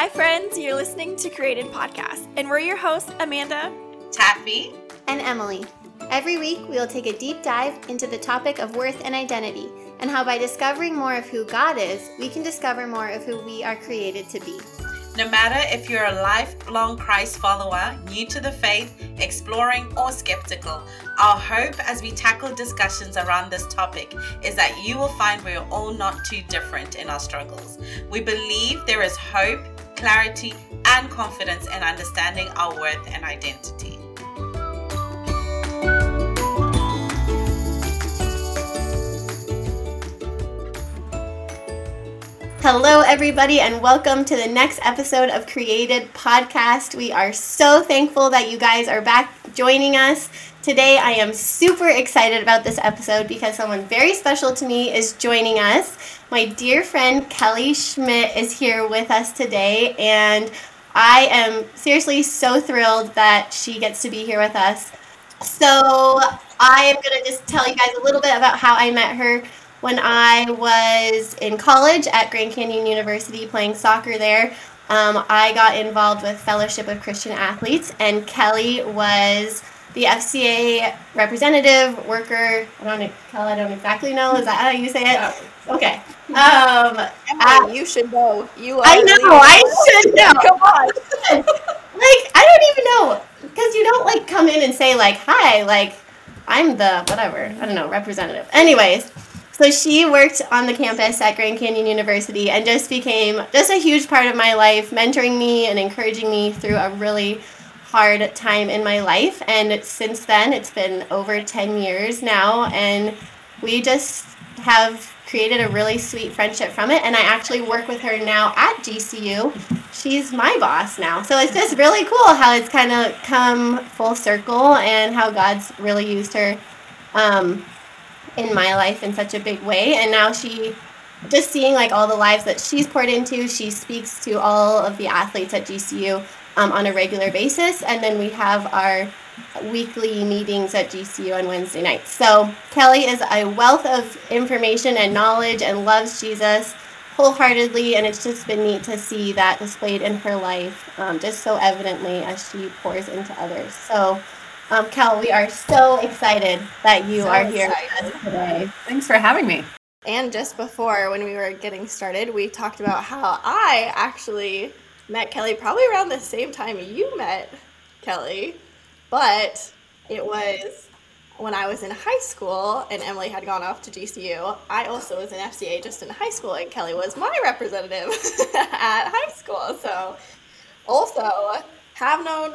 Hi, friends. You're listening to Created Podcast, and we're your hosts, Amanda, Taffy, and Emily. Every week, we will take a deep dive into the topic of worth and identity, and how by discovering more of who God is, we can discover more of who we are created to be. No matter if you're a lifelong Christ follower, new to the faith, exploring, or skeptical, our hope as we tackle discussions around this topic is that you will find we're all not too different in our struggles. We believe there is hope, clarity, and confidence in understanding our worth and identity. Hello, everybody, and welcome to the next episode of Created Podcast. We are so thankful that you guys are back joining us. Today, I am super excited about this episode because someone very special to me is joining us. My dear friend Kelly Schmidt is here with us today, and I am seriously so thrilled that she gets to be here with us. So, I am going to just tell you guys a little bit about how I met her when I was in college at Grand Canyon University playing soccer there. Um, I got involved with Fellowship of Christian Athletes, and Kelly was the FCA representative worker. I don't, Kelly, I don't exactly know. Is that how you say it? Okay. Um, Emily, you should know. You. I know. I should know. Come on. like I don't even know because you don't like come in and say like hi like I'm the whatever I don't know representative. Anyways. So she worked on the campus at Grand Canyon University and just became just a huge part of my life, mentoring me and encouraging me through a really hard time in my life. And since then, it's been over 10 years now, and we just have created a really sweet friendship from it. And I actually work with her now at GCU. She's my boss now. So it's just really cool how it's kind of come full circle and how God's really used her. Um, in my life in such a big way. And now she just seeing like all the lives that she's poured into she speaks to all of the athletes at gcu um, on a regular basis. And then we have our weekly meetings at gcu on wednesday nights. So kelly is a wealth of information and knowledge and loves jesus wholeheartedly. And it's just been neat to see that displayed in her life um, just so evidently as she pours into others. So um, Kel, we are so excited that you so are here with us today. Thanks for having me. And just before, when we were getting started, we talked about how I actually met Kelly probably around the same time you met Kelly, but it was when I was in high school and Emily had gone off to GCU. I also was in FCA just in high school, and Kelly was my representative at high school. So, also have known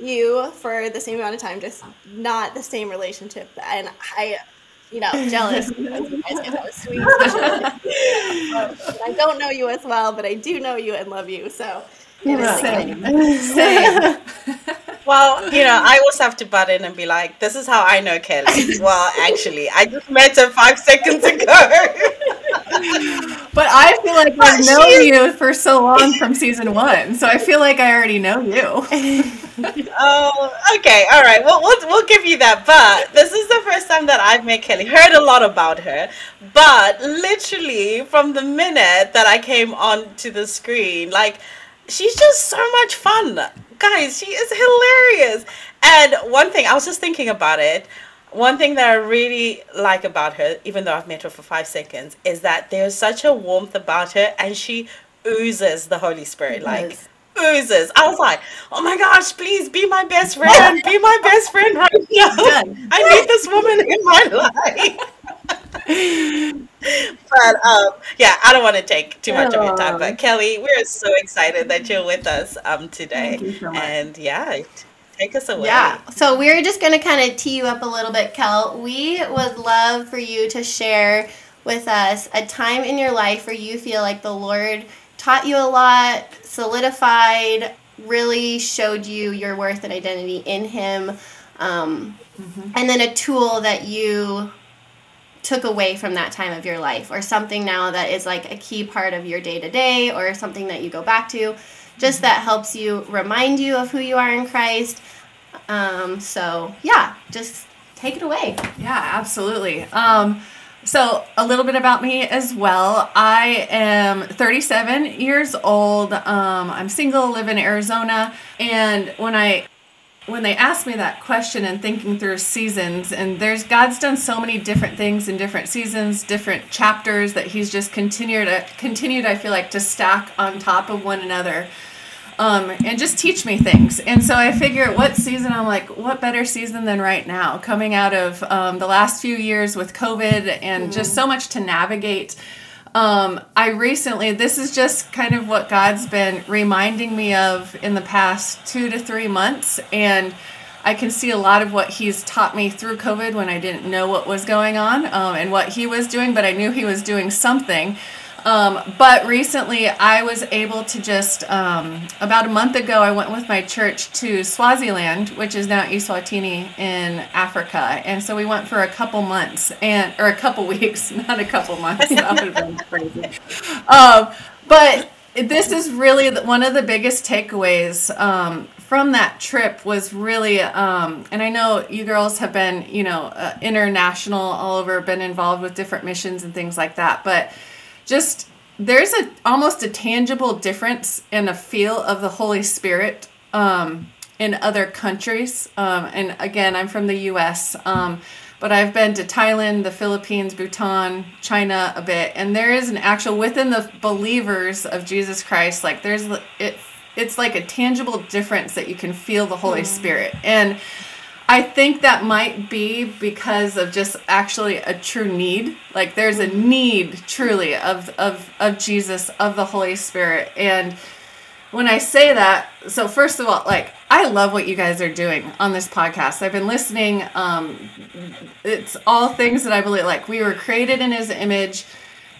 you for the same amount of time, just not the same relationship. And I, you know, jealous because you guys get that sweet. I don't know you as well, but I do know you and love you. So. Same. Same. well, you know, I also have to butt in and be like, this is how I know Kelly. Well, actually, I just met her five seconds ago. But I feel like I've known you for so long from season one, so I feel like I already know you oh, okay, all right. Well, we'll we'll give you that. But this is the first time that I've met Kelly. Heard a lot about her, but literally from the minute that I came onto the screen, like she's just so much fun, guys. She is hilarious. And one thing I was just thinking about it. One thing that I really like about her, even though I've met her for five seconds, is that there's such a warmth about her, and she oozes the Holy Spirit. Like oozes. I was like, oh my gosh, please be my best friend. Be my best friend right now. I need this woman in my life. but um, yeah, I don't want to take too much of your time. But Kelly, we're so excited that you're with us um, today. So and yeah, take us away. Yeah. So we're just going to kind of tee you up a little bit, Kel. We would love for you to share with us a time in your life where you feel like the Lord taught you a lot, solidified, really showed you your worth and identity in Him. Um, mm-hmm. And then a tool that you took away from that time of your life, or something now that is like a key part of your day to day, or something that you go back to, just that helps you remind you of who you are in Christ. Um, so, yeah, just take it away. Yeah, absolutely. Um, So, a little bit about me as well. I am 37 years old. Um, I'm single, live in Arizona, and when I when they asked me that question and thinking through seasons and there's god's done so many different things in different seasons different chapters that he's just continued to, continued i feel like to stack on top of one another um, and just teach me things. And so i figure what season i'm like what better season than right now? Coming out of um, the last few years with covid and just so much to navigate um, I recently, this is just kind of what God's been reminding me of in the past two to three months. And I can see a lot of what He's taught me through COVID when I didn't know what was going on um, and what He was doing, but I knew He was doing something. Um, but recently, I was able to just, um, about a month ago, I went with my church to Swaziland, which is now Eswatini in Africa. And so we went for a couple months, and or a couple weeks, not a couple months. that would have been crazy. Um, but this is really one of the biggest takeaways um, from that trip was really um, and i know you girls have been you know uh, international all over been involved with different missions and things like that but just there's a almost a tangible difference in a feel of the Holy Spirit um, in other countries. Um, and again, I'm from the U.S., um, but I've been to Thailand, the Philippines, Bhutan, China a bit, and there is an actual within the believers of Jesus Christ. Like there's it, it's like a tangible difference that you can feel the Holy mm. Spirit and I think that might be because of just actually a true need. Like there's a need truly of of of Jesus, of the Holy Spirit. And when I say that, so first of all, like I love what you guys are doing on this podcast. I've been listening. Um it's all things that I believe like we were created in his image.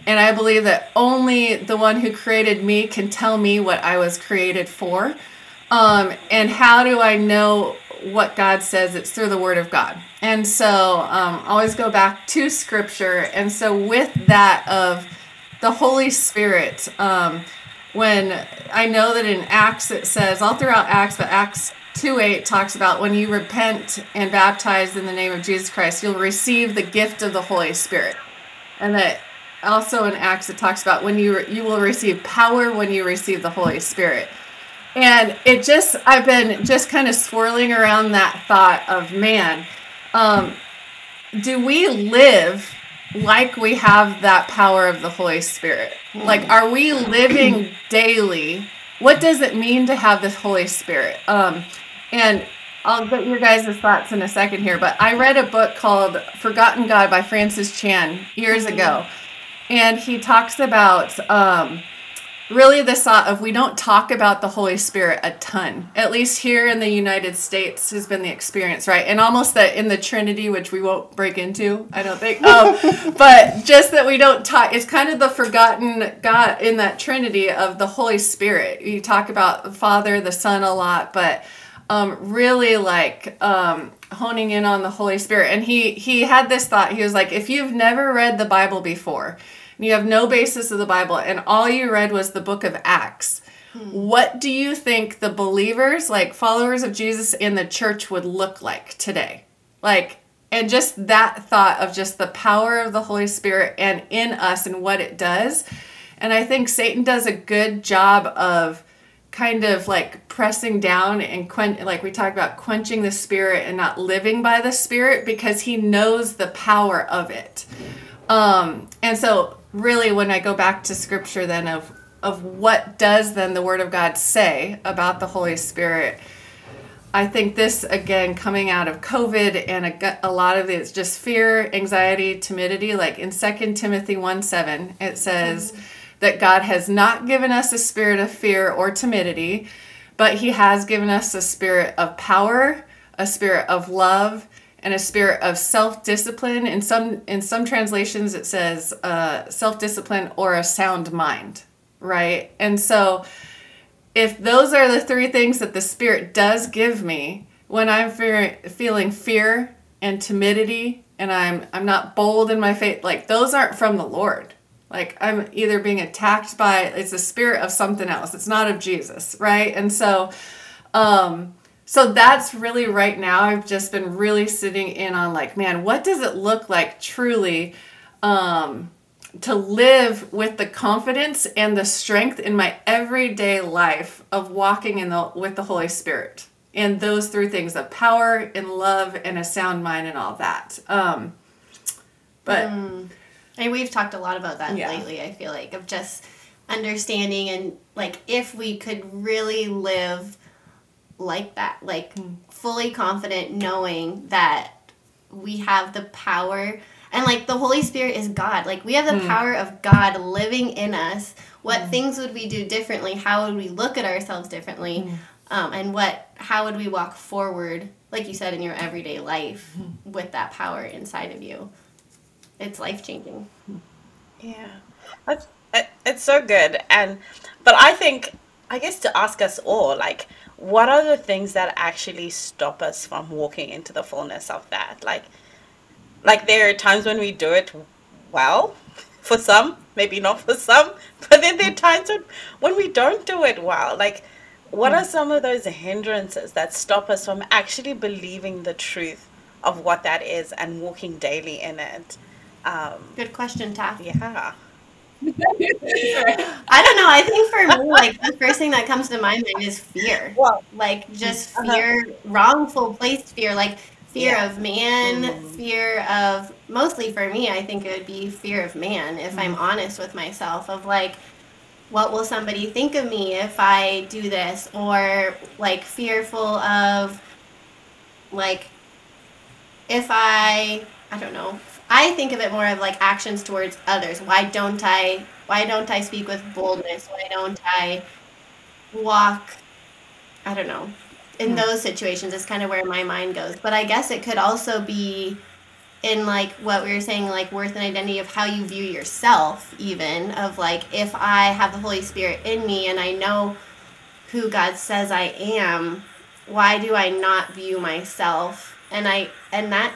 And I believe that only the one who created me can tell me what I was created for. Um, and how do I know what God says, it's through the Word of God. And so um, always go back to Scripture. And so with that of the Holy Spirit, um, when I know that in Acts it says, all throughout Acts, but Acts 2 8 talks about when you repent and baptize in the name of Jesus Christ, you'll receive the gift of the Holy Spirit. And that also in Acts it talks about when you you will receive power when you receive the Holy Spirit. And it just, I've been just kind of swirling around that thought of, man, um, do we live like we have that power of the Holy Spirit? Like, are we living daily? What does it mean to have this Holy Spirit? Um, and I'll get your guys' thoughts in a second here, but I read a book called Forgotten God by Francis Chan years ago. And he talks about um, really the thought of we don't talk about the Holy Spirit a ton. At least here in the United States has been the experience, right? And almost that in the Trinity, which we won't break into, I don't think. Um, but just that we don't talk. It's kind of the forgotten God in that Trinity of the Holy Spirit. You talk about the Father, the Son a lot, but um, really like um, honing in on the Holy Spirit. And he he had this thought. He was like, if you've never read the Bible before and you have no basis of the Bible, and all you read was the book of Acts, what do you think the believers, like followers of Jesus in the church, would look like today? Like, and just that thought of just the power of the Holy Spirit and in us and what it does. And I think Satan does a good job of kind of like pressing down and quen- like we talk about quenching the spirit and not living by the spirit because he knows the power of it. Um, and so really when I go back to scripture then of of what does then the word of God say about the Holy Spirit, I think this again coming out of COVID and a, a lot of it's just fear, anxiety, timidity. Like in Second Timothy 1 7, it says mm-hmm. that God has not given us a spirit of fear or timidity, but He has given us a spirit of power, a spirit of love, and a spirit of self-discipline. In some in some translations it says uh, self-discipline or a sound mind right? And so if those are the three things that the spirit does give me when i'm fe- feeling fear and timidity and i'm i'm not bold in my faith like those aren't from the lord. Like i'm either being attacked by it's a spirit of something else. It's not of jesus right? And so um so that's really right now i've just been really sitting in on like man what does it look like truly um, to live with the confidence and the strength in my everyday life of walking in the with the Holy Spirit and those three things of power and love and a sound mind and all that um, but Mm. And we've talked a lot about that Yeah. lately, I feel like, of just understanding and like if we could really live like that, like fully confident knowing that we have the power and like the Holy Spirit is God. Like we have the hmm. power of God living in us. What hmm. things would we do differently? How would we look at ourselves differently? Hmm. Um, and what how would we walk forward, like you said, in your everyday life with that power inside of you? It's life changing. Yeah, that's it, it's so good, and but I think I guess to ask us all like, what are the things that actually stop us from walking into the fullness of that? Like, like there are times when we do it well, for some, maybe not for some, but then there are times when when we don't do it well. Like, what are some of those hindrances that stop us from actually believing the truth of what that is and walking daily in it? Um, Good question, Taff. yeah. I don't know. I think for me, like the first thing that comes to my mind is fear. Well, Like just Uh-huh. fear, wrongful placed fear, like fear Yeah. of man, Mhm. fear of mostly for me, I think it would be fear of man if I'm honest with myself of like what will somebody think of me if I do this or like fearful of like if I I don't know. I think of it more of like actions towards others. Why don't I why don't I speak with boldness? Why don't I walk I don't know. In Hmm. those situations is kind of where my mind goes. But I guess it could also be in like what we were saying like worth and identity of how you view yourself even of like if I have the Holy Spirit in me and I know who God says I am, why do I not view myself? And I and that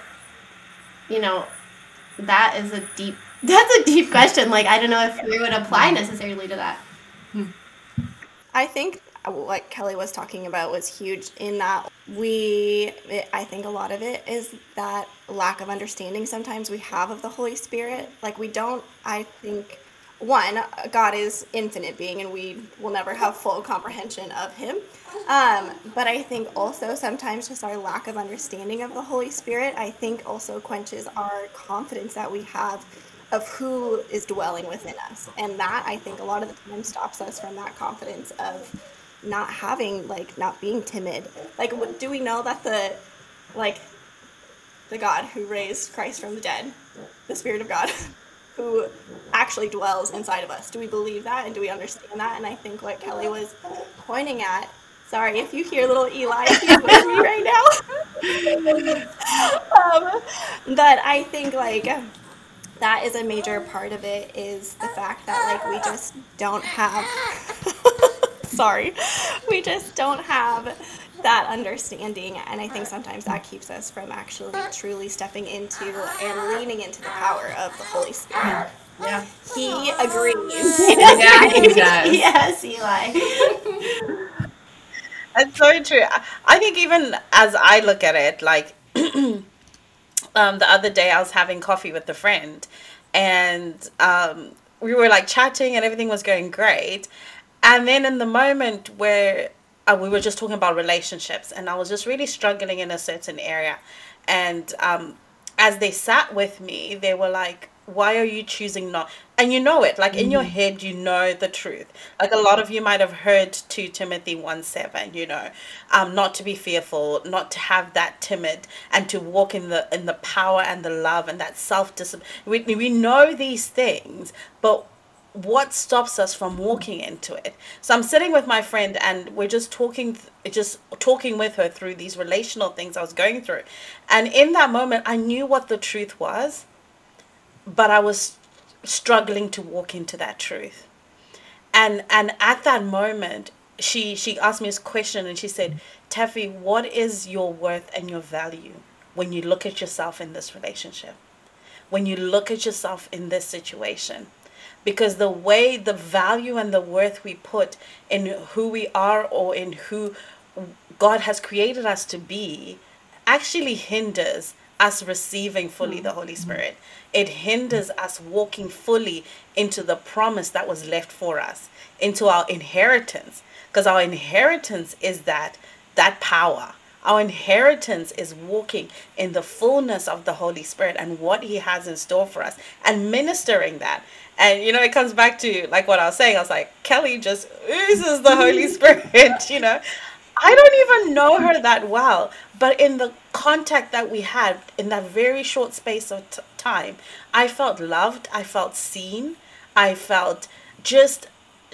you know, that is a deep that's a deep question. Like I don't know if we would apply hmm. necessarily to that. Hmm. I think uh, what Kelly was talking about was huge in that we, it, I think a lot of it is that lack of understanding sometimes we have of the Holy Spirit. Like, we don't, I think, one, God is infinite being and we will never have full comprehension of Him. Um, but I think also sometimes just our lack of understanding of the Holy Spirit, I think also quenches our confidence that we have of who is dwelling within us. And that I think a lot of the time stops us from that confidence of not having like not being timid. Like do we know that the like the God who raised Christ from the dead, the spirit of God who actually dwells inside of us. Do we believe that and do we understand that? And I think what Kelly was pointing at Sorry if you hear little Eli, he's with me right now. um, but I think like that is a major part of it is the fact that like we just don't have sorry we just don't have that understanding and i think sometimes that keeps us from actually truly stepping into and leaning into the power of the holy spirit Yeah. he agrees Yeah, he does. yes, Eli. that's so true. I- I think even as I look at it, like um, the other day I was having coffee with a friend, and um, we were like chatting, and everything was going great. And then in the moment where uh, we were just talking about relationships, and I was just really struggling in a certain area, and um, as they sat with me, they were like, "Why are you choosing not?" And you know it, like in your head, you know the truth. Like a lot of you might have heard two Timothy one seven, you know, um, not to be fearful, not to have that timid, and to walk in the in the power and the love and that self discipline. We we know these things, but what stops us from walking into it. So i'm sitting with my friend and we're just talking just talking with her through these relational things i was going through. And in that moment i knew what the truth was but i was struggling to walk into that truth. And and at that moment she she asked me this question and she said taffy what is your worth and your value when you look at yourself in this relationship? When you look at yourself in this situation because the way the value and the worth we put in who we are or in who God has created us to be actually hinders us receiving fully the Holy mm-hmm. Spirit. It hinders us walking fully into the promise that was left for us, into our inheritance. Because our inheritance is that that power. Our inheritance is walking in the fullness of the Holy Spirit and what He has in store for us and ministering that. And you know, it comes back to like what I was saying. I was like, Kelly just oozes the Holy Spirit, you know. I don't even know her that well, but in the contact that we had in that very short space of t- time, I felt loved, I felt seen, I felt just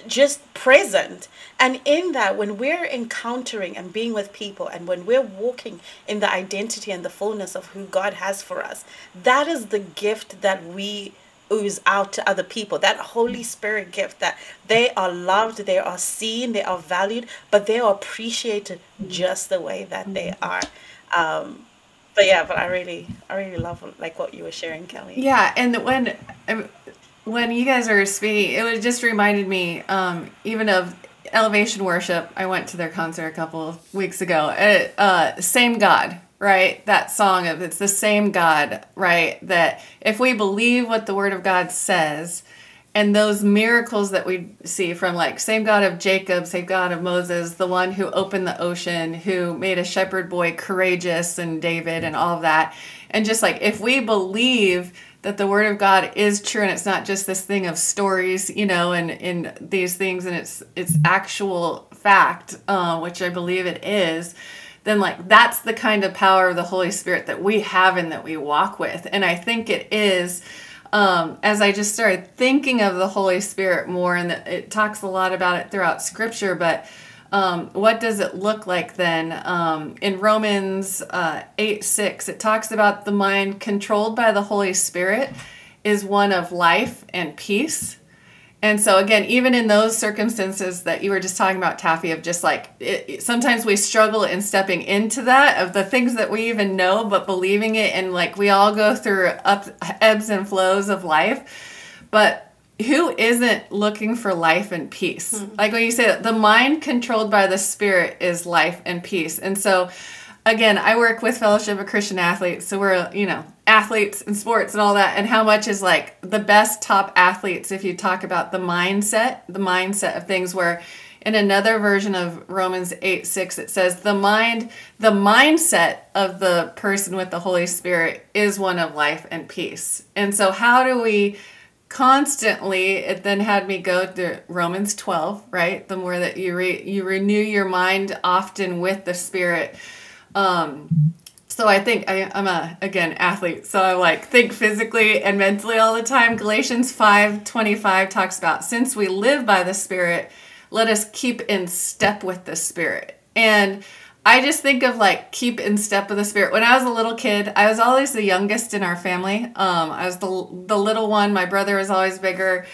just present. And in that, when we're encountering and being with people, and when we're walking in the identity and the fullness of who God has for us, that is the gift that we ooze out to other people. That Holy Spirit gift that they are loved, they are seen, they are valued, but they are appreciated just the way that they are. Um, but yeah, but I really, I really love like what you were sharing, Kelly. Yeah, and when when you guys are speaking, it was just reminded me um, even of Elevation Worship. I went to their concert a couple of weeks ago. It, uh, same God, right? That song of it's the same God, right? That if we believe what the Word of God says, and those miracles that we see from like same God of Jacob, same God of Moses, the one who opened the ocean, who made a shepherd boy courageous, and David, and all of that, and just like if we believe that the word of God is true and it's not just this thing of stories, you know, and in these things and it's it's actual fact, uh, which I believe it is, then like that's the kind of power of the Holy Spirit that we have and that we walk with. And I think it is um, as I just started thinking of the Holy Spirit more, and it talks a lot about it throughout Scripture, but um, what does it look like then? Um, in Romans uh, 8 6, it talks about the mind controlled by the Holy Spirit is one of life and peace. And so, again, even in those circumstances that you were just talking about, Taffy, of just like it, sometimes we struggle in stepping into that, of the things that we even know, but believing it. And like we all go through up, ebbs and flows of life. But who isn't looking for life and peace? Mm-hmm. Like when you say that the mind controlled by the spirit is life and peace. And so again, I work with Fellowship of Christian Athletes, so we're, you know, athletes and sports and all that and how much is like the best top athletes if you talk about the mindset, the mindset of things where in another version of Romans 8 6, it says, The mind, the mindset of the person with the Holy Spirit is one of life and peace. And so, how do we constantly it then had me go to romans 12 right the more that you re, you renew your mind often with the spirit um so i think I, i'm a again athlete so i like think physically and mentally all the time galatians 5 25 talks about since we live by the spirit let us keep in step with the spirit and I just think of like keep in step with the spirit. When I was a little kid, I was always the youngest in our family. Um, I was the the little one. My brother was always bigger,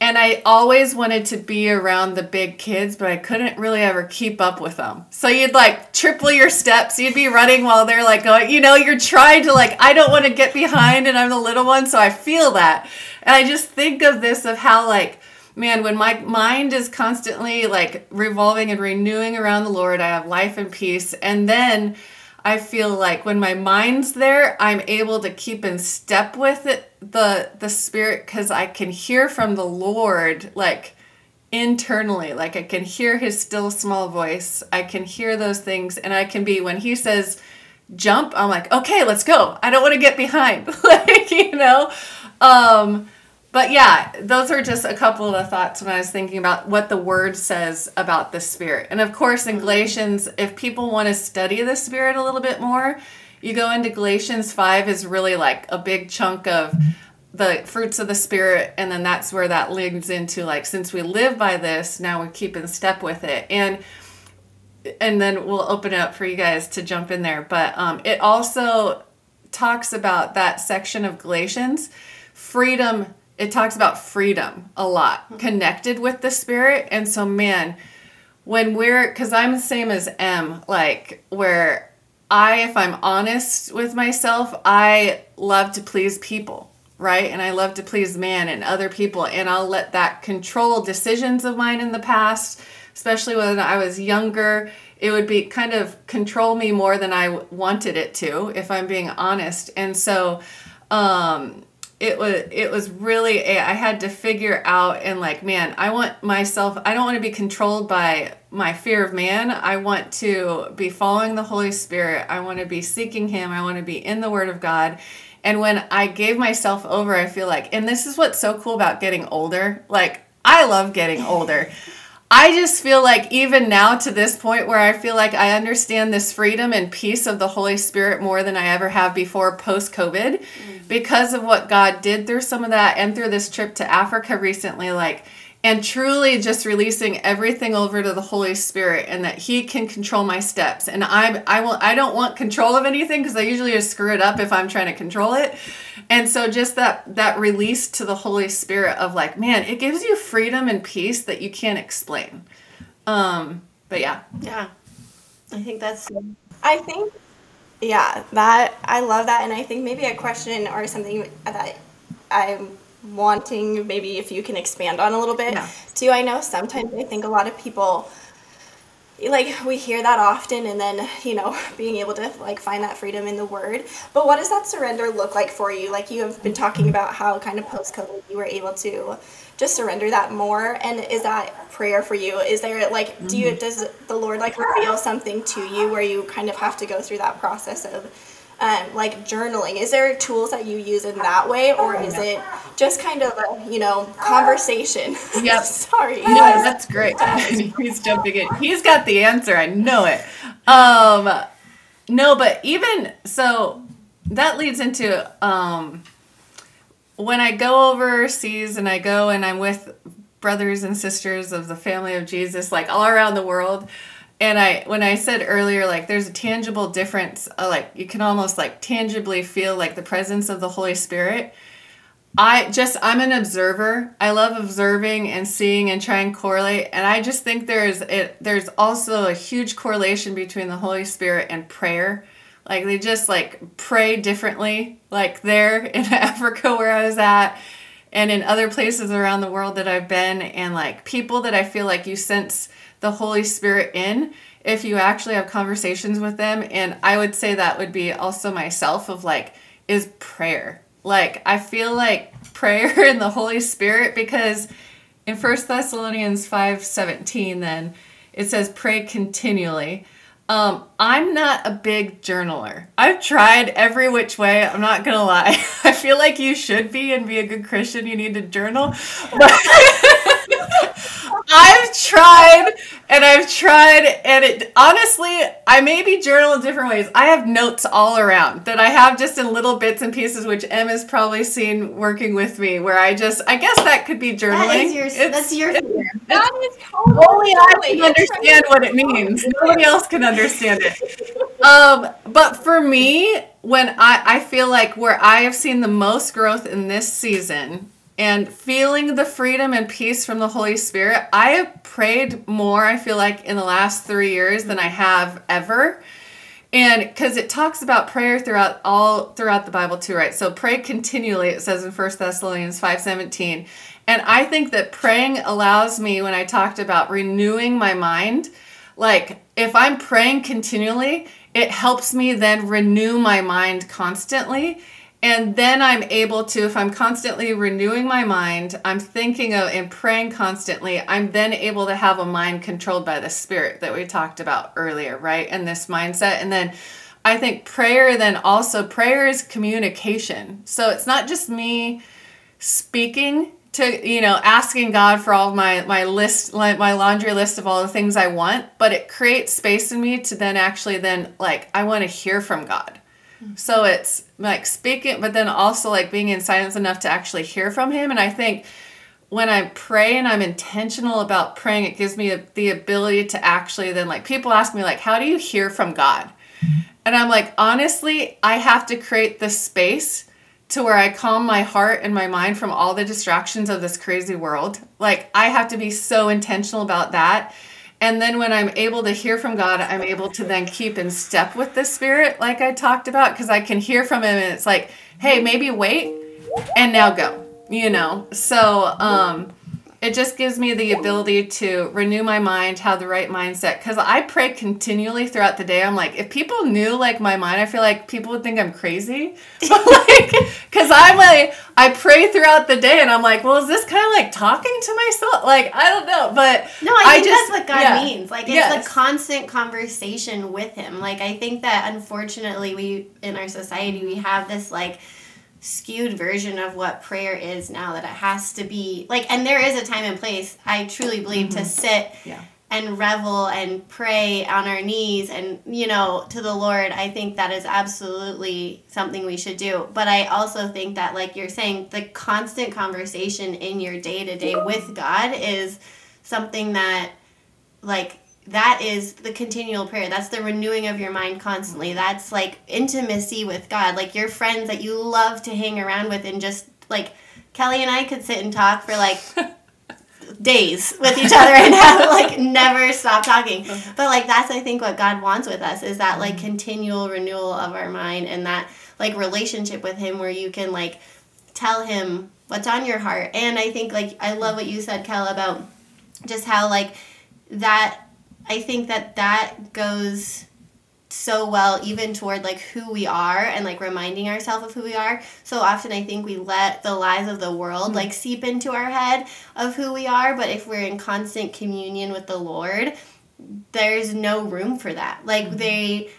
and I always wanted to be around the big kids, but I couldn't really ever keep up with them. So you'd like triple your steps. You'd be running while they're like going. You know, you're trying to like. I don't want to get behind, and I'm the little one, so I feel that. And I just think of this of how like man, when my mind is constantly like revolving and renewing around the Lord, I have life and peace. And then I feel like when my mind's there, I'm able to keep in step with it, the the spirit because I can hear from the Lord like internally like I can hear his still small voice. I can hear those things and I can be when he says jump, I'm like, "Okay, let's go. I don't want to get behind." like, you know. Um but yeah, those are just a couple of the thoughts when I was thinking about what the word says about the spirit. And of course, in Galatians, if people want to study the spirit a little bit more, you go into Galatians 5 is really like a big chunk of the fruits of the spirit and then that's where that leads into like since we live by this, now we keep in step with it. And and then we'll open it up for you guys to jump in there. But um, it also talks about that section of Galatians, freedom it talks about freedom a lot, mm-hmm. connected with the spirit. And so, man, when we're, because I'm the same as Em, like where I, if I'm honest with myself, I love to please people, right? And I love to please man and other people. And I'll let that control decisions of mine in the past, especially when I was younger. it would be kind of control me more than I wanted it to, if I'm being honest. And so, um, it was it was really a, I had to figure out and like man I want myself I don't want to be controlled by my fear of man. I want to be following the Holy Spirit. I want to be seeking him. I want to be in the word of God. And when I gave myself over I feel like and this is what's so cool about getting older. Like I love getting older I just feel like even now to this point where I feel like I understand this freedom and peace of the Holy Spirit more than I ever have before post COVID mm-hmm. because of what God did through some of that and through this trip to Africa recently like and truly just releasing everything over to the Holy Spirit and that he can control my steps. And I I will I don't want control of anything because I usually just screw it up if I'm trying to control it. And so just that that release to the holy spirit of like man it gives you freedom and peace that you can't explain. Um but yeah. Yeah. I think that's i think yeah that i love that. And i think maybe a question or something that i'm wanting maybe if you can expand on a little bit yeah. too i know sometimes i think a lot of people like we hear that often and then you know being able to like find that freedom in the word but what does that surrender look like for you like you have been talking about how kind of post covid you were able to just surrender that more and is that prayer for you is there like do you mm-hmm. does the lord like reveal something to you where you kind of have to go through that process of um, like journaling. Is there tools that you use in that way or is it just kind of a you know conversation? Yep. Sorry. No that's great. He's jumping in. He's got the answer. I know it. Um no but even so that leads into um when i go overseas and i go and i'm with brothers and sisters of the family of jesus like all around the world and I when I said earlier like there's a tangible difference uh, like you can almost like tangibly feel like the presence of the Holy Spirit. I just I'm an observer. I love observing and seeing and trying to correlate and I just think there's it there's also a huge correlation between the Holy Spirit and prayer. Like they just like pray differently like there in Africa where I was at and in other places around the world that I've been and like people that I feel like you sense the Holy Spirit in if you actually have conversations with them. And I would say that would be also myself of like, is prayer. Like, I feel like prayer and the Holy Spirit because in First Thessalonians 5 17, then it says, pray continually. Um, I'm not a big journaler. I've tried every which way. I'm not gonna lie. I feel like you should be and be a good Christian. You need to journal. But I've tried and I've tried, and it honestly, I maybe journal in different ways. I have notes all around that I have just in little bits and pieces, which Em has probably seen working with me, where I just, I guess that could be journaling. That is your, it's, that's your That is totally. Only I can understand what it means. Nobody else can understand it. Um, but for me, when I, I feel like where I have seen the most growth in this season and feeling the freedom and peace from the Holy Spirit. I have prayed more, I feel like, in the last three years than I have ever. And because it talks about prayer throughout all throughout the Bible too, right? So pray continually, it says in First Thessalonians 5:17. And I think that praying allows me, when I talked about renewing my mind, like if I'm praying continually, it helps me then renew my mind constantly and then I'm able to, if I'm constantly renewing my mind, I'm thinking of and praying constantly, I'm then able to have a mind controlled by the spirit that we talked about earlier, right? And this mindset. And then I think prayer, then also, prayer is communication. So it's not just me speaking to you know asking god for all my my list my laundry list of all the things i want but it creates space in me to then actually then like i want to hear from god so it's like speaking, but then also like being in silence enough to actually hear from Him. And I think when I pray and I'm intentional about praying, it gives me the ability to actually then like people ask me like, how do you hear from God? And I'm like, honestly, I have to create the space to where I calm my heart and my mind from all the distractions of this crazy world. Like I have to be so intentional about that and then when I'm able to hear from God, I'm able to then keep in step with the Spirit, like I talked about, because I can hear from Him and it's like, hey, maybe wait and now go, you know? So, um, it just gives me the ability to renew my mind, have the right mindset. Because I pray continually throughout the day. I'm like, if people knew like my mind, I feel like people would think I'm crazy. but like, because I'm like, I pray throughout the day, and I'm like, well, is this kind of like talking to myself? Like, I don't know, but No, I think just- that's what God yeah. means. Like it's Yes. the constant conversation with Him. Like I think that unfortunately we in our society we have this like skewed version of what prayer is now that it has to be like and there is a time and place I truly believe to mm-hmm. sit Yeah. and revel and pray on our knees and you know to the Lord. I think that is absolutely something we should do. But I also think that like you're saying the constant conversation in your day to day with God is something that like that is the continual prayer. That's the renewing of your mind constantly. That's like intimacy with god. Like your friends that you love to hang around with and just like kelly and i could sit and talk for like days with each other and have like never stop talking. But like that's i think what god wants with us is that like mm-hmm. continual renewal of our mind and that like relationship with him where you can like tell him what's on your heart. And i think like i love what you said kel about just how like that i think that that goes so well even toward like who we are and like reminding ourselves of who we are. So often i think we let the lies of the world like mm-hmm. seep into our head of who we are but if we're in constant communion with the lord there's no room for that. Like mm-hmm. they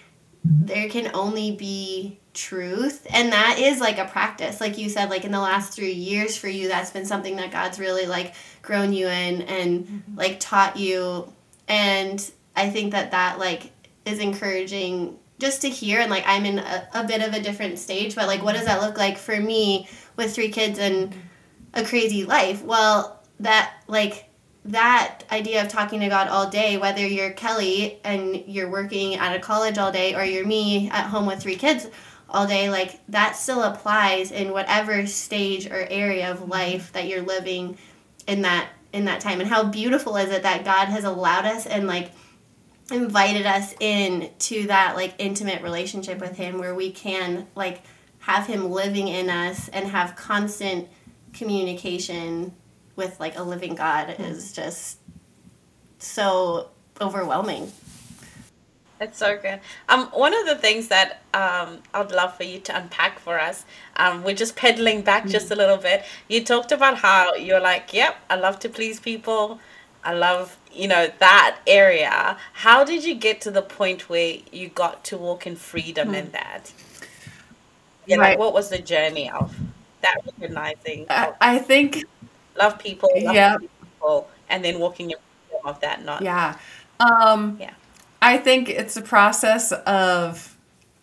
there can only be truth and that is like a practice. Like you said like in the last three years for you that's been something that god's really like grown you in and mm-hmm. like taught you and i think that that like is encouraging just to hear and like i'm in a, a bit of a different stage but like what does that look like for me with three kids and a crazy life? Well that like that idea of talking to God all day, whether you're Kelly and you're working at a college all day or you're me at home with three kids all day, like that still applies in whatever stage or area of life that you're living in that in that time. And how beautiful is it that God has allowed us and like invited us in to that like intimate relationship with him where we can like have him living in us and have constant communication with like a living God hmm. is just so overwhelming. It's so good. Um, one of the things that um, I'd love for you to unpack for us, um, we're just pedaling back just a little bit. You talked about how you're like, yep, I love to please people. I love, you know, that area. How did you get to the point where you got to walk in freedom in that? Like Right. what was the journey of that recognizing I, I think love people, love Yeah. people, and then walking in freedom of that not Yeah. Um, Yeah. I think it's a process of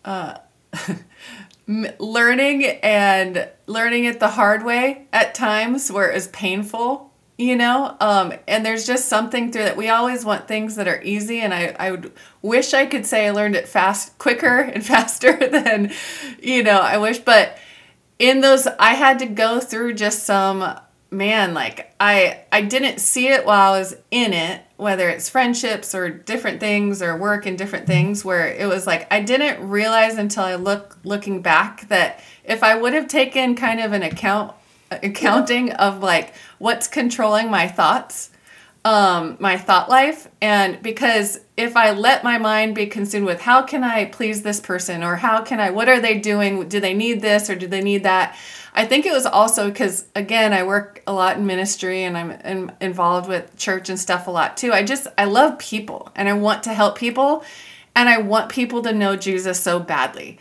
uh, learning and learning it the hard way at times where it's painful, you know? Um, and there's just something through that. We always want things that are easy. And I, I would wish I could say I learned it fast, quicker and faster than, you know, I wish. But in those i had to go through just some man like i i didn't see it while i was in it whether it's friendships or different things or work and different things where it was like i didn't realize until i look looking back that if i would have taken kind of an account accounting of like what's controlling my thoughts um, my thought life. And because if I let my mind be consumed with how can I please this person or how can I, what are they doing? Do they need this or do they need that? I think it was also because, again, I work a lot in ministry and I'm in, involved with church and stuff a lot too. I just, I love people and I want to help people and I want people to know Jesus so badly.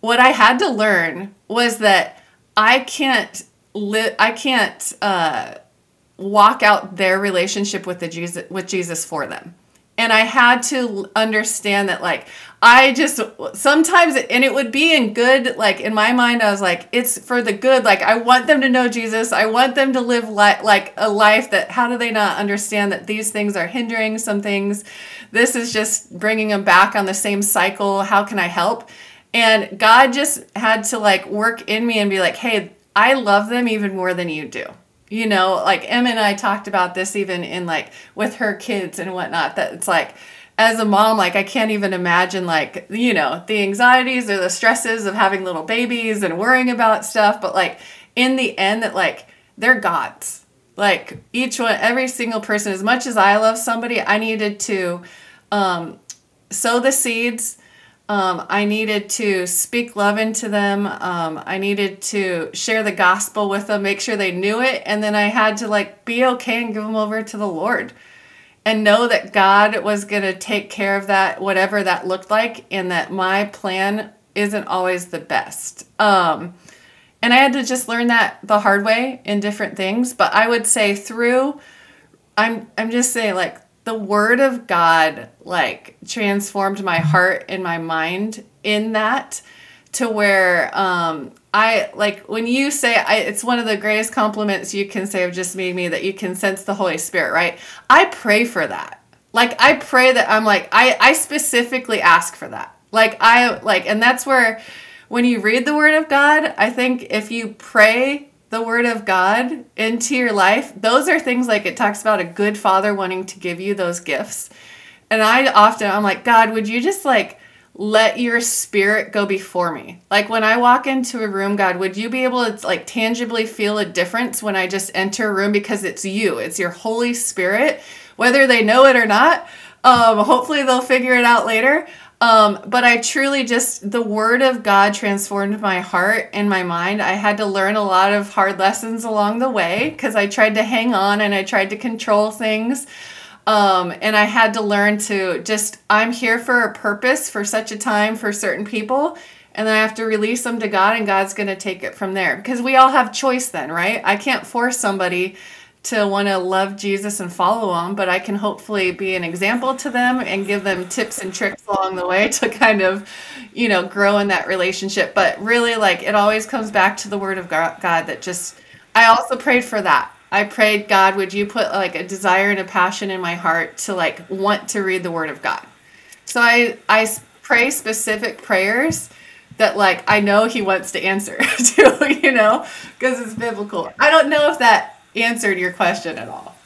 What I had to learn was that I can't live, I can't, uh, walk out their relationship with the Jesus with Jesus for them. And I had to understand that like I just sometimes and it would be in good like in my mind I was like it's for the good like I want them to know Jesus. I want them to live li- like a life that how do they not understand that these things are hindering some things. This is just bringing them back on the same cycle. How can I help? And God just had to like work in me and be like, "Hey, I love them even more than you do." You know like emma and i talked about this even in like with her kids and whatnot that it's like as a mom like i can't even imagine like you know the anxieties or the stresses of having little babies and worrying about stuff but like in the end that like they're gods Like each one, every single person, as much as I love somebody, I needed to um, sow the seeds. Um, I needed to speak love into them. Um, I needed to share the gospel with them, make sure they knew it, and then I had to like be okay and give them over to the Lord, and know that God was gonna take care of that, whatever that looked like, and that my plan isn't always the best. Um, and I had to just learn that the hard way in different things. But I would say through, I'm I'm just saying like the word of God like transformed my heart and my mind in that to where um I like when you say I, it's one of the greatest compliments you can say of just me me that you can sense the Holy Spirit, right? I pray for that. Like I pray that I'm like I I specifically ask for that. Like I like and that's where when you read the word of God, I think if you pray the word of God into your life, those are things like it talks about a good father wanting to give you those gifts. And I often I'm like, God, would you just like let your spirit go before me? Like when I walk into a room, God, would you be able to like tangibly feel a difference when I just enter a room because it's you, it's your Holy Spirit, whether they know it or not. Um, hopefully they'll figure it out later. Um, but I truly just, the word of God transformed my heart and my mind. I had to learn a lot of hard lessons along the way because I tried to hang on and I tried to control things. Um, and I had to learn to just, I'm here for a purpose for such a time for certain people. And then I have to release them to God, and God's going to take it from there. Because we all have choice then, right? I can't force somebody to want to love Jesus and follow him, but I can hopefully be an example to them and give them tips and tricks along the way to kind of, you know, grow in that relationship. But really, like, it always comes back to the word of God that just, I also prayed for that. I prayed, God, would you put like a desire and a passion in my heart to like want to read the word of God? So I, I pray specific prayers that like I know he wants to answer to, you know, because it's biblical. I don't know if that answered your question at all.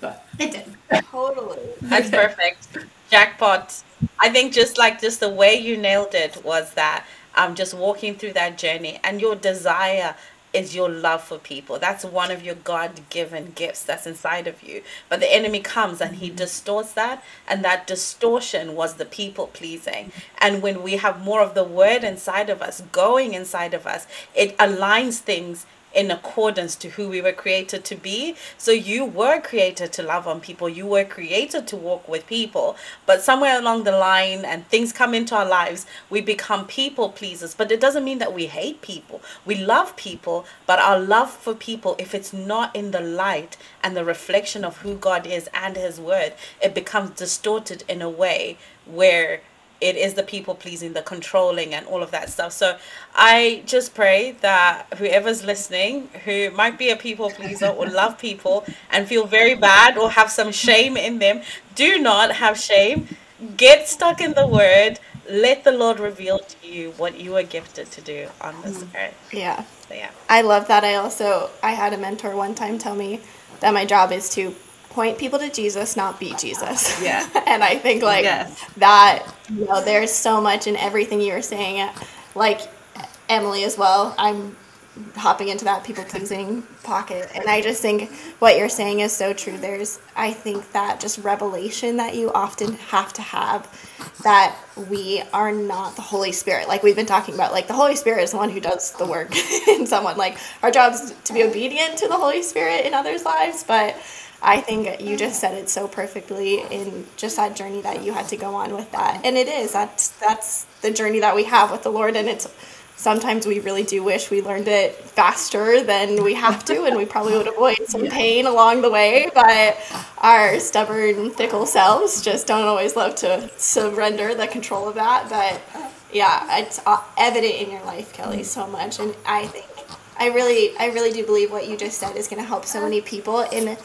But it did. Totally. That's perfect. Jackpot. I think just like just the way you nailed it was that um just walking through that journey and your desire is your love for people. That's one of your God given gifts that's inside of you. But the enemy comes and he distorts that, and that distortion was the people pleasing. And when we have more of the word inside of us, going inside of us, it aligns things in accordance to who we were created to be. So you were created to love on people, you were created to walk with people. But somewhere along the line, and things come into our lives, we become people pleasers. But it doesn't mean that we hate people. We love people, but our love for people, if it's not in the light and the reflection of who God is and His Word, it becomes distorted in a way where it is the people pleasing, the controlling, and all of that stuff. So I just pray that whoever's listening, who might be a people pleaser or love people and feel very bad or have some shame in them, do not have shame. Get stuck in the word. Let the Lord reveal to you what you are gifted to do on this Mm-hmm. earth. Yeah. So yeah. I love that. I also I had a mentor one time tell me that my job is to point people to Jesus, not be Jesus. Yeah. and I think like Yes. that, you know, there's so much in everything you were saying. Like Emily as well. I'm hopping into that people pleasing pocket. And I just think what you're saying is so true. There's I think that just revelation that you often have to have that we are not the Holy Spirit. Like we've been talking about, like the Holy Spirit is the one who does the work in someone. Like our job is to be obedient to the Holy Spirit in others' lives, but I think you just said it so perfectly in just that journey that you had to go on with that. And it is that's that's the journey that we have with the Lord and it's sometimes we really do wish we learned it faster than we have to and we probably would avoid some pain along the way but our stubborn fickle selves just don't always love to surrender the control of that but yeah it's uh, evident in your life kelly so much and i think i really i really do believe what you just said is going to help so many people in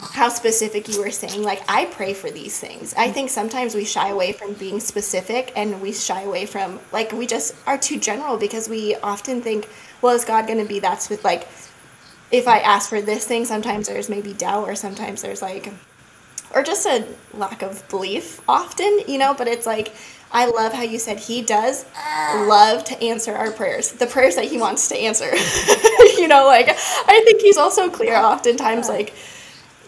how specific you were saying like i pray for these things i think sometimes we shy away from being specific and we shy away from like we just are too general because we often think well is god going to be that's with like if i ask for this thing sometimes there's maybe doubt or sometimes there's like or just a lack of belief often you know but it's like I love how you said he does love to answer our prayers, the prayers that he wants to answer. you know, like I think he's also clear oftentimes like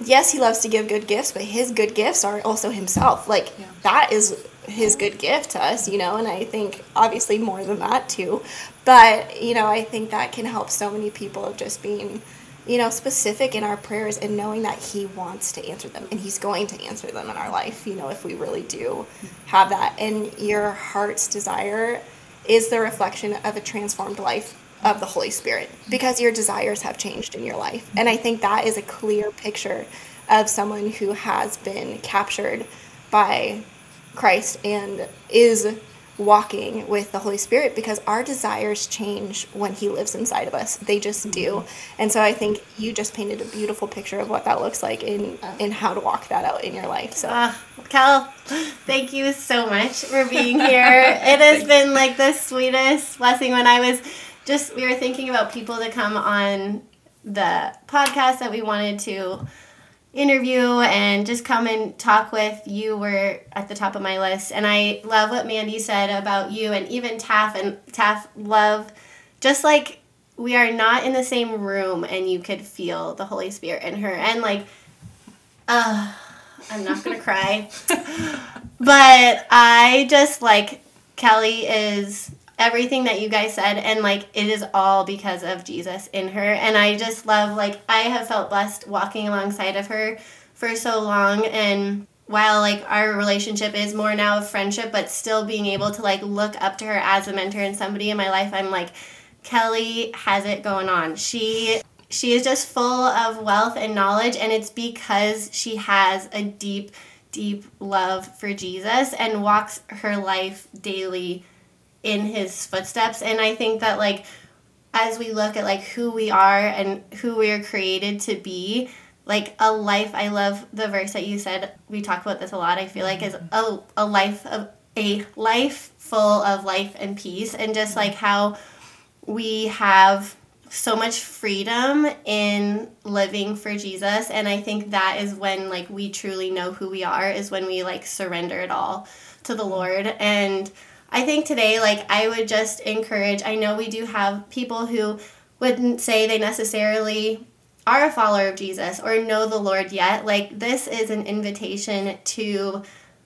yes, he loves to give good gifts, but his good gifts are also himself. Like Yeah. that is his good gift to us, you know, and I think obviously more than that too. But, you know, I think that can help so many people of just being, you know, specific in our prayers and knowing that he wants to answer them and he's going to answer them in our life, you know, if we really do have that. And your heart's desire is the reflection of a transformed life of the Holy Spirit because your desires have changed in your life. And I think that is a clear picture of someone who has been captured by Christ and is walking with the Holy Spirit because our desires change when He lives inside of us. They just do. And so I think you just painted a beautiful picture of what that looks like in in how to walk that out in your life. So Uh, Cal, thank you so much for being here. it has been like the sweetest blessing when I was just, we were thinking about people to come on the podcast that we wanted to interview and just come and talk with. You were at the top of my list. And I love what Mandy said about you and even Taff and Taff love, just like we are not in the same room and you could feel the Holy Spirit in her. And like, uh, I'm not gonna cry. But I just like Kelly is everything that you guys said and like it is all because of Jesus in her and I just love like I have felt blessed walking alongside of her for so long and while like our relationship is more now of friendship but still being able to like look up to her as a mentor and somebody in my life I'm like Kelly has it going on. She she is just full of wealth and knowledge and it's because she has a deep deep love for Jesus and walks her life daily in his footsteps. And I think that like as we look at like who we are and who we are created to be like a life I love the verse that you said we talk about this a lot I feel like is a, a life of a life full of life and peace. And just like how we have so much freedom in living for Jesus. And I think that is when like we truly know who we are is when we like surrender it all to the Lord. And I think today like I would just encourage I know we do have people who wouldn't say they necessarily are a follower of Jesus or know the Lord yet like this is an invitation to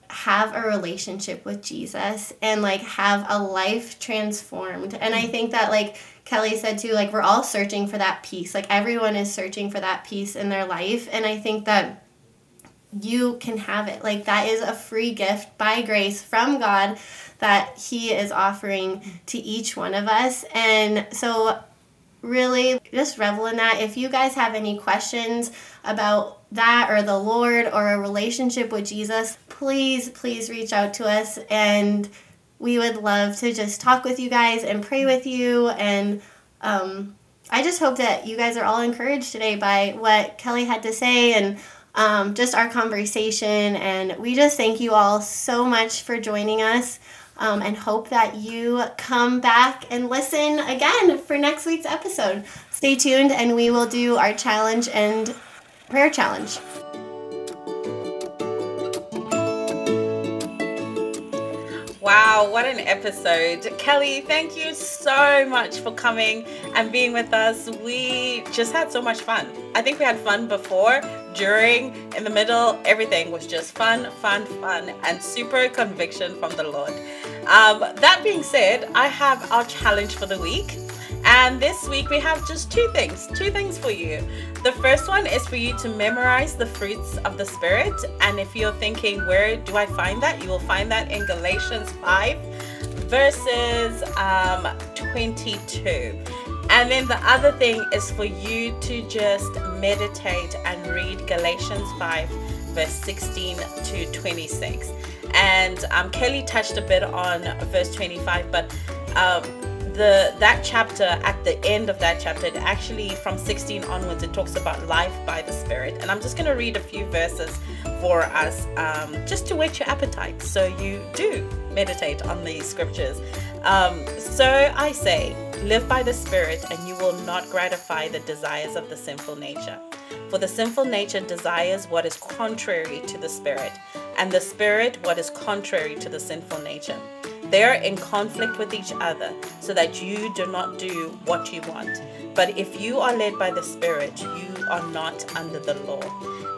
have a relationship with Jesus and like have a life transformed. And I think that like Kelly said too, like we're all searching for that peace. Like everyone is searching for that peace in their life. And I think that you can have it. Like that is a free gift by grace from God that He is offering to each one of us. And so really just revel in that. If you guys have any questions about that or the Lord or a relationship with Jesus, please, please reach out to us and we would love to just talk with you guys and pray with you. And um, I just hope that you guys are all encouraged today by what Kelly had to say and um, just our conversation. And we just thank you all so much for joining us um, and hope that you come back and listen again for next week's episode. Stay tuned, and we will do our challenge and prayer challenge. Wow, what an episode. Kelly, thank you so much for coming and being with us. We just had so much fun. I think we had fun before, during, in the middle. Everything was just fun, fun, fun, and super conviction from the Lord. Um, that being said, I have our challenge for the week. And this week we have just two things, two things for you. The first one is for you to memorize the fruits of the Spirit. And if you're thinking, where do I find that? You will find that in Galatians 5, verses um, 22. And then the other thing is for you to just meditate and read Galatians 5, verse 16 to 26. And um, Kelly touched a bit on verse 25, but um, the that chapter at the end of that chapter it actually from 16 onwards it talks about life by the spirit. And i'm just going to read a few verses for us um, just to whet your appetite. So you do meditate on these scriptures. Um, so i say live by the spirit and you will not gratify the desires of the sinful nature. For the sinful nature desires what is contrary to the spirit and the Spirit what is contrary to the sinful nature. They are in conflict with each other so that you do not do what you want. But if you are led by the Spirit, you are not under the law.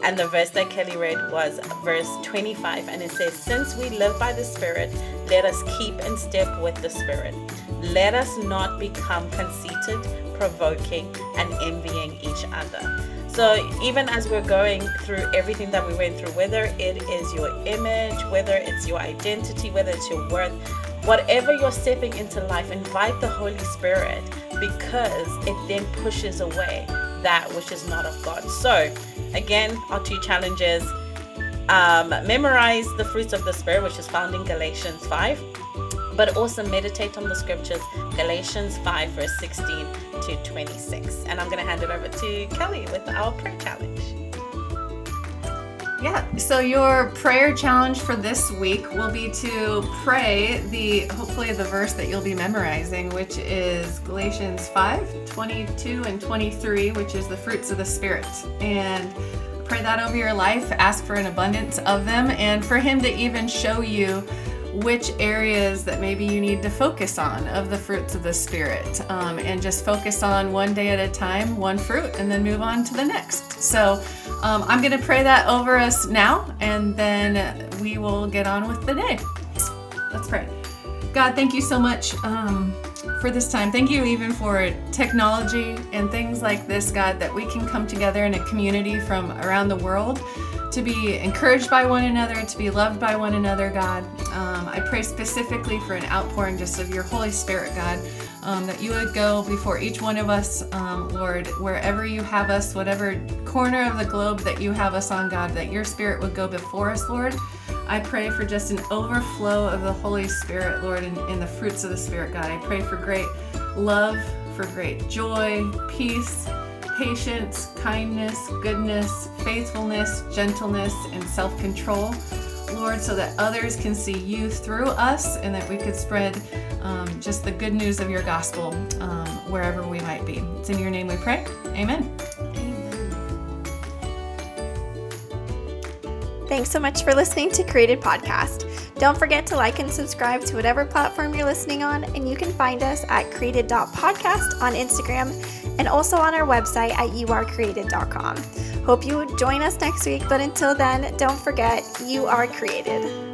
And the verse that Kelly read was verse 25, and it says, Since we live by the Spirit, let us keep in step with the Spirit. Let us not become conceited, provoking, and envying each other. So, even as we're going through everything that we went through, whether it is your image, whether it's your identity, whether it's your worth, whatever you're stepping into life, invite the Holy Spirit because it then pushes away that which is not of God. So, again, our two challenges um, memorize the fruits of the Spirit, which is found in Galatians 5, but also meditate on the scriptures, Galatians 5, verse 16 to 26. And I'm going to hand it over to Kelly with our prayer challenge. Yeah, so your prayer challenge for this week will be to pray the hopefully the verse that you'll be memorizing, which is Galatians 5 22 and 23, which is the fruits of the Spirit. And pray that over your life, ask for an abundance of them, and for Him to even show you which areas that maybe you need to focus on of the fruits of the Spirit. Um, and just focus on one day at a time, one fruit, and then move on to the next. So um, I'm going to pray that over us now, and then we will get on with the day. Let's pray. God, thank you so much um, for this time. Thank you even for technology and things like this, God, that we can come together in a community from around the world to be encouraged by one another, to be loved by one another, God. Um, I pray specifically for an outpouring just of your Holy Spirit, God, um, that you would go before each one of us, um, Lord, wherever you have us, whatever corner of the globe that you have us on, God, that your Spirit would go before us, Lord. I pray for just an overflow of the Holy Spirit, Lord, and, the fruits of the Spirit, God. I pray for great love, for great joy, peace patience, kindness, goodness, faithfulness, gentleness, and self control. Lord, so that others can see you through us and that we could spread um, just the good news of your gospel um, wherever we might be. It's in your name we pray. Amen. Thanks so much for listening to Created Podcast. Don't forget to like and subscribe to whatever platform you're listening on, and you can find us at created.podcast on Instagram and also on our website at youarecreated.com. Hope you join us next week, but until then, don't forget you are created.